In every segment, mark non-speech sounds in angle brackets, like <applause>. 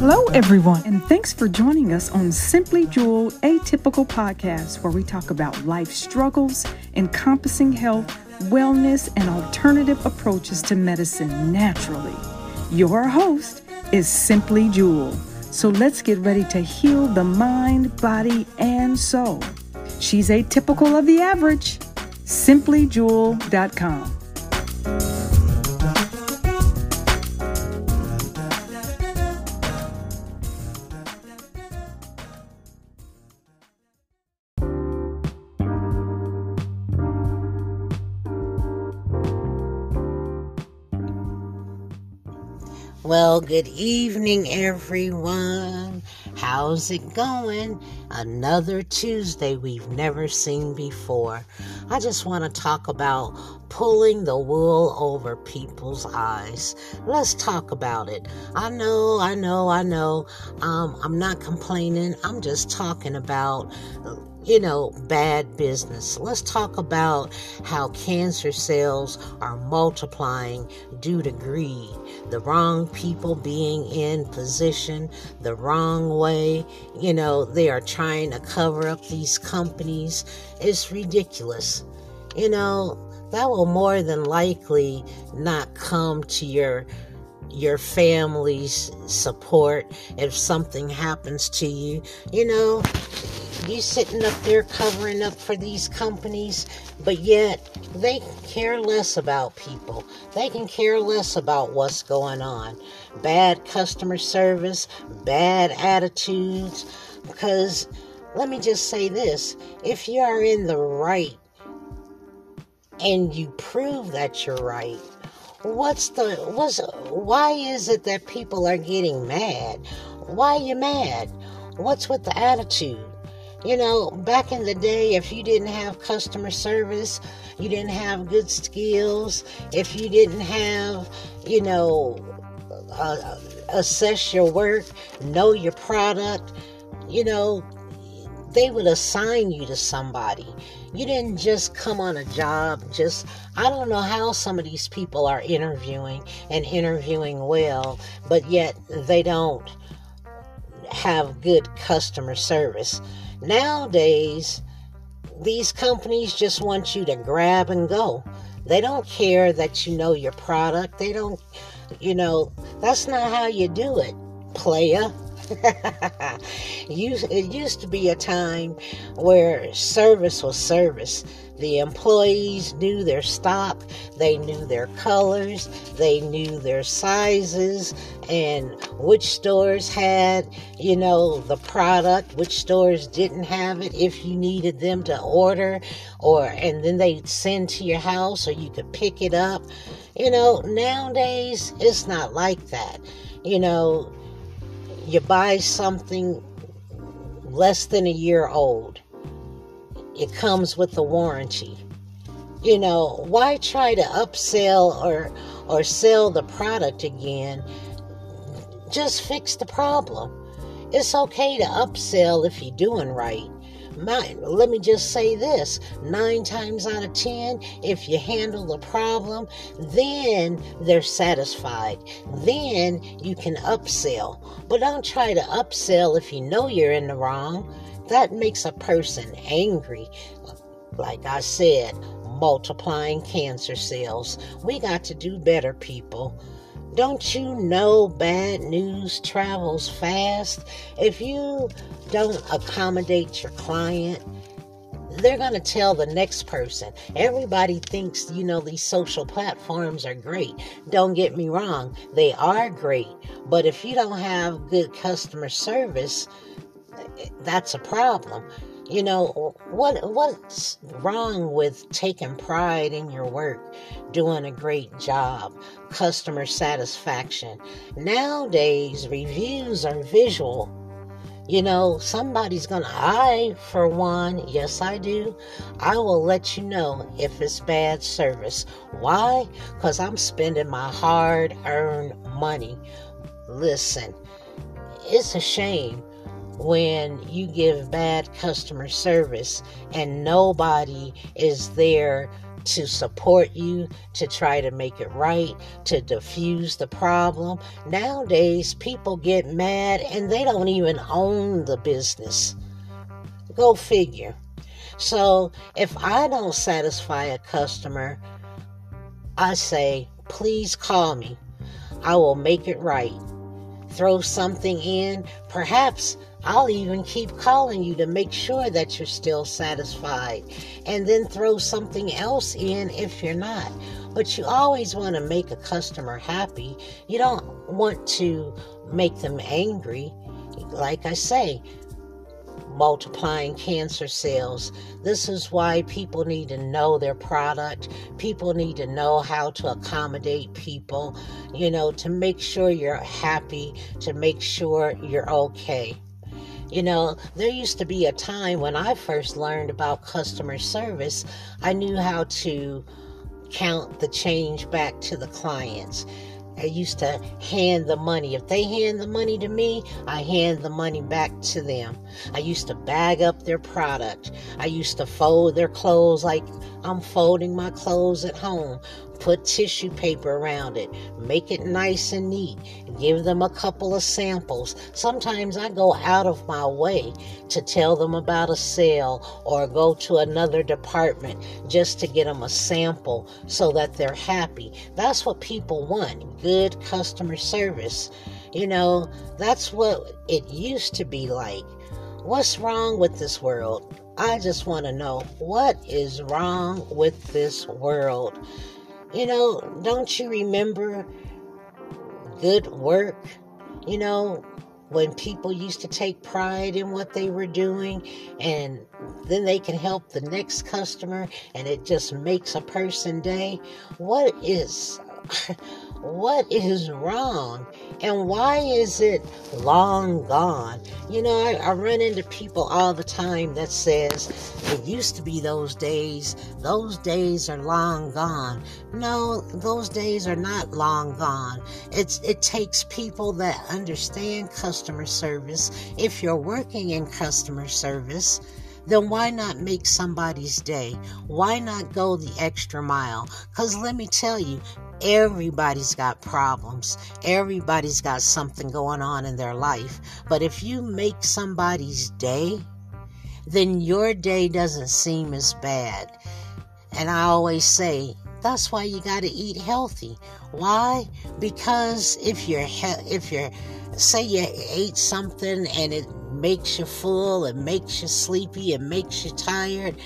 Hello, everyone, and thanks for joining us on Simply Jewel Atypical Podcast, where we talk about life struggles, encompassing health, wellness, and alternative approaches to medicine naturally. Your host is Simply Jewel. So let's get ready to heal the mind, body, and soul. She's atypical of the average. SimplyJewel.com. Well, good evening, everyone. How's it going? Another Tuesday we've never seen before. I just want to talk about pulling the wool over people's eyes. Let's talk about it. I know, I know, I know. Um, I'm not complaining. I'm just talking about you know, bad business. Let's talk about how cancer cells are multiplying due to greed, the wrong people being in position the wrong way. You know, they are trying to cover up these companies. It's ridiculous. You know, that will more than likely not come to your your family's support if something happens to you. You know, you sitting up there covering up for these companies, but yet they care less about people. They can care less about what's going on. Bad customer service, bad attitudes. Because let me just say this if you are in the right and you prove that you're right, what's the what's why is it that people are getting mad? Why are you mad? What's with the attitude? You know, back in the day, if you didn't have customer service, you didn't have good skills, if you didn't have, you know, uh, assess your work, know your product, you know, they would assign you to somebody. You didn't just come on a job, just, I don't know how some of these people are interviewing and interviewing well, but yet they don't have good customer service. Nowadays, these companies just want you to grab and go. They don't care that you know your product. They don't, you know, that's not how you do it, playa. <laughs> it used to be a time where service was service. The employees knew their stock, they knew their colors, they knew their sizes, and which stores had, you know, the product, which stores didn't have it if you needed them to order, or and then they'd send to your house or you could pick it up. You know, nowadays it's not like that. You know, you buy something less than a year old, it comes with a warranty. You know, why try to upsell or or sell the product again? Just fix the problem. It's okay to upsell if you're doing right let me just say this nine times out of ten, if you handle the problem, then they're satisfied. Then you can upsell. But don't try to upsell if you know you're in the wrong. That makes a person angry. Like I said, multiplying cancer cells. We got to do better, people. Don't you know bad news travels fast? If you don't accommodate your client, they're going to tell the next person. Everybody thinks, you know, these social platforms are great. Don't get me wrong, they are great. But if you don't have good customer service, eh, that's a problem. You know, what what's wrong with taking pride in your work, doing a great job, customer satisfaction? Nowadays, reviews are visual. You know, somebody's gonna, I, for one, yes, I do, I will let you know if it's bad service. Why? Because I'm spending my hard earned money. Listen, it's a shame when you give bad customer service and nobody is there to support you, to try to make it right, to diffuse the problem. Nowadays, people get mad and they don't even own the business. Go figure. So, if I don't satisfy a customer, I say, please call me. I will make it right. Throw something in. Perhaps I'll even keep calling you to make sure that you're still satisfied. And then throw something else in if you're not. But you always want to make a customer happy. You don't want to make them angry. Like I say, multiplying cancer cells. This is why people need to know their product. People need to know how to accommodate people, you know, to make sure you're happy, to make sure you're okay. You know, there used to be a time when I first learned about customer service, I knew how to count the change back to the clients. I used to hand the money. If they hand the money to me, I hand the money back to them. I used to bag up their product. I used to fold their clothes like I'm folding my clothes at home put tissue paper around it, make it nice and neat, give them a couple of samples. Sometimes I go out of my way to tell them about a sale or go to another department just to get them a sample so that they're happy. That's what people want good customer service. You know, that's what it used to be like. What's wrong with this world? I just want to know what is wrong with this world. You know, don't you remember good work? You know, when people used to take pride in what they were doing and then they can help the next customer and it just makes a person day. What is <laughs> what is wrong? And why is it long gone? You know I, I, run into people all the time that says it used to be those days. Those days are long gone. No those days are not long gone. It's it takes people that understand customer service. If you're working in customer service then why not make somebody's day? Why not go the extra mile? Because let me tell you, Everybody's got problems. Everybody's got something going on in their life. But if you make somebody's day, then your day doesn't seem as bad. And I always say, that's why you got to eat healthy. Why? Because if you're if you're say you ate something and it makes you full, it makes you sleepy, it makes you tired,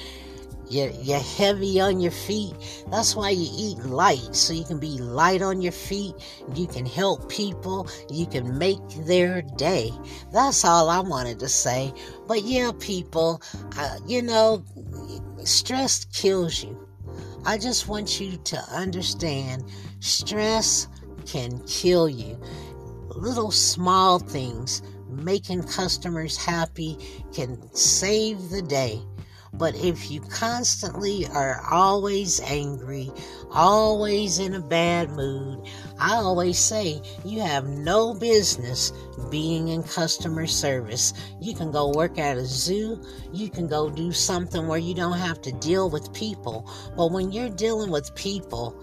you're, you're heavy on your feet. That's why you eat light, so you can be light on your feet. You can help people. You can make their day. That's all I wanted to say. But yeah, people, uh, you know, stress kills you. I just want you to understand stress can kill you. Little small things, making customers happy, can save the day. But if you constantly are always angry, always in a bad mood, I always say you have no business being in customer service. You can go work at a zoo, you can go do something where you don't have to deal with people. But when you're dealing with people,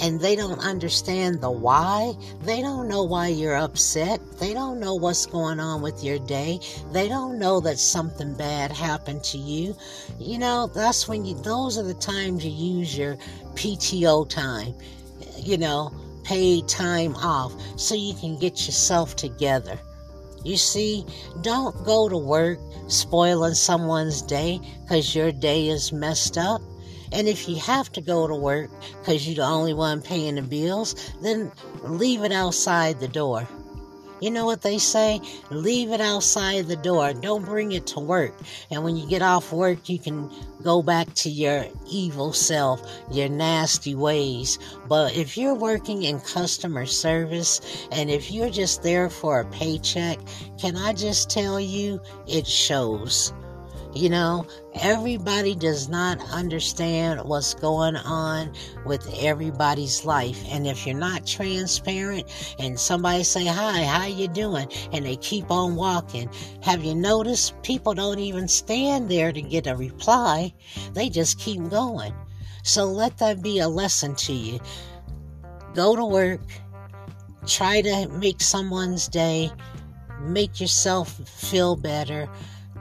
and they don't understand the why. They don't know why you're upset. They don't know what's going on with your day. They don't know that something bad happened to you. You know, that's when you, those are the times you use your PTO time, you know, paid time off, so you can get yourself together. You see, don't go to work spoiling someone's day because your day is messed up. And if you have to go to work because you're the only one paying the bills, then leave it outside the door. You know what they say? Leave it outside the door. Don't bring it to work. And when you get off work, you can go back to your evil self, your nasty ways. But if you're working in customer service and if you're just there for a paycheck, can I just tell you, it shows. You know, everybody does not understand what's going on with everybody's life. And if you're not transparent and somebody say, hi, how you doing? And they keep on walking. Have you noticed people don't even stand there to get a reply? They just keep going. So let that be a lesson to you. Go to work, try to make someone's day, make yourself feel better.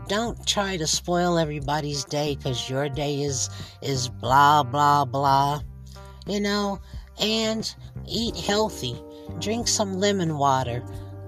Don't try to spoil everybody's day because your day is is blah blah blah. You know, and eat healthy. Drink some lemon water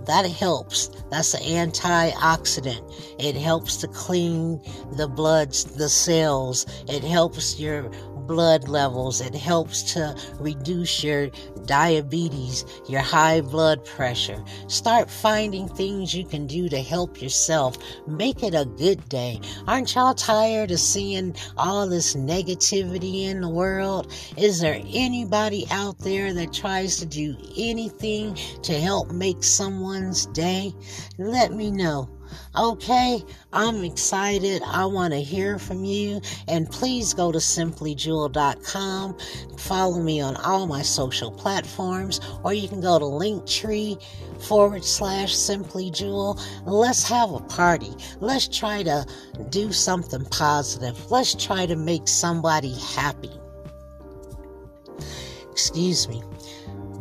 that helps. That's an antioxidant. It helps to clean the bloods, the cells. It helps your blood levels. It helps to reduce your diabetes, your high blood pressure. Start finding things you can do to help yourself. Make it a good day. Aren't y'all tired of seeing all this negativity in the world? Is there anybody out there that tries to do anything to help make someone's day? Let me know. Okay, I'm excited. I want to hear from you. And please go to simplyjewel.com. Follow me on all my social platforms, or you can go to linktree forward slash simplyjewel. Let's have a party. Let's try to do something positive. Let's try to make somebody happy. Excuse me.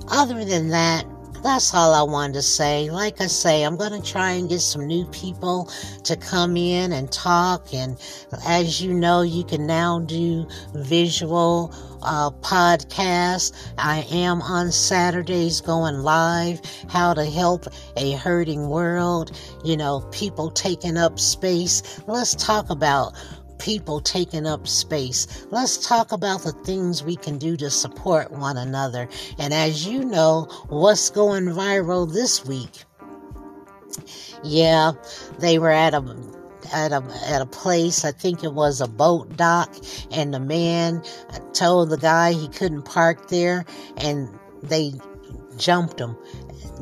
Other than that, that's all I wanted to say. Like I say, I'm going to try and get some new people to come in and talk. And as you know, you can now do visual uh, podcasts. I am on Saturdays going live. How to help a hurting world. You know, people taking up space. Let's talk about people taking up space. Let's talk about the things we can do to support one another. And as you know, what's going viral this week? Yeah, they were at a at a at a place. I think it was a boat dock, and the man told the guy he couldn't park there, and they jumped him.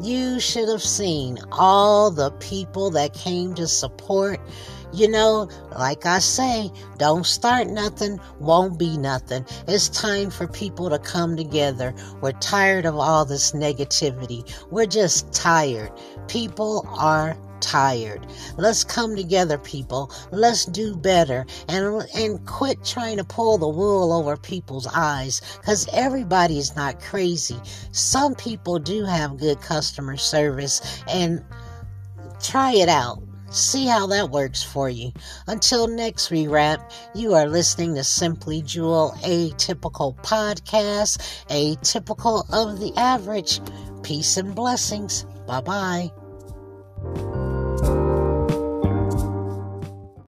You should have seen all the people that came to support you know, like I say, don't start nothing, won't be nothing. It's time for people to come together. We're tired of all this negativity. We're just tired. People are tired. Let's come together, people. Let's do better and and quit trying to pull the wool over people's eyes cuz everybody's not crazy. Some people do have good customer service and try it out. See how that works for you. Until next rewrap, you are listening to Simply Jewel, Atypical podcast, a typical of the average. Peace and blessings. Bye bye.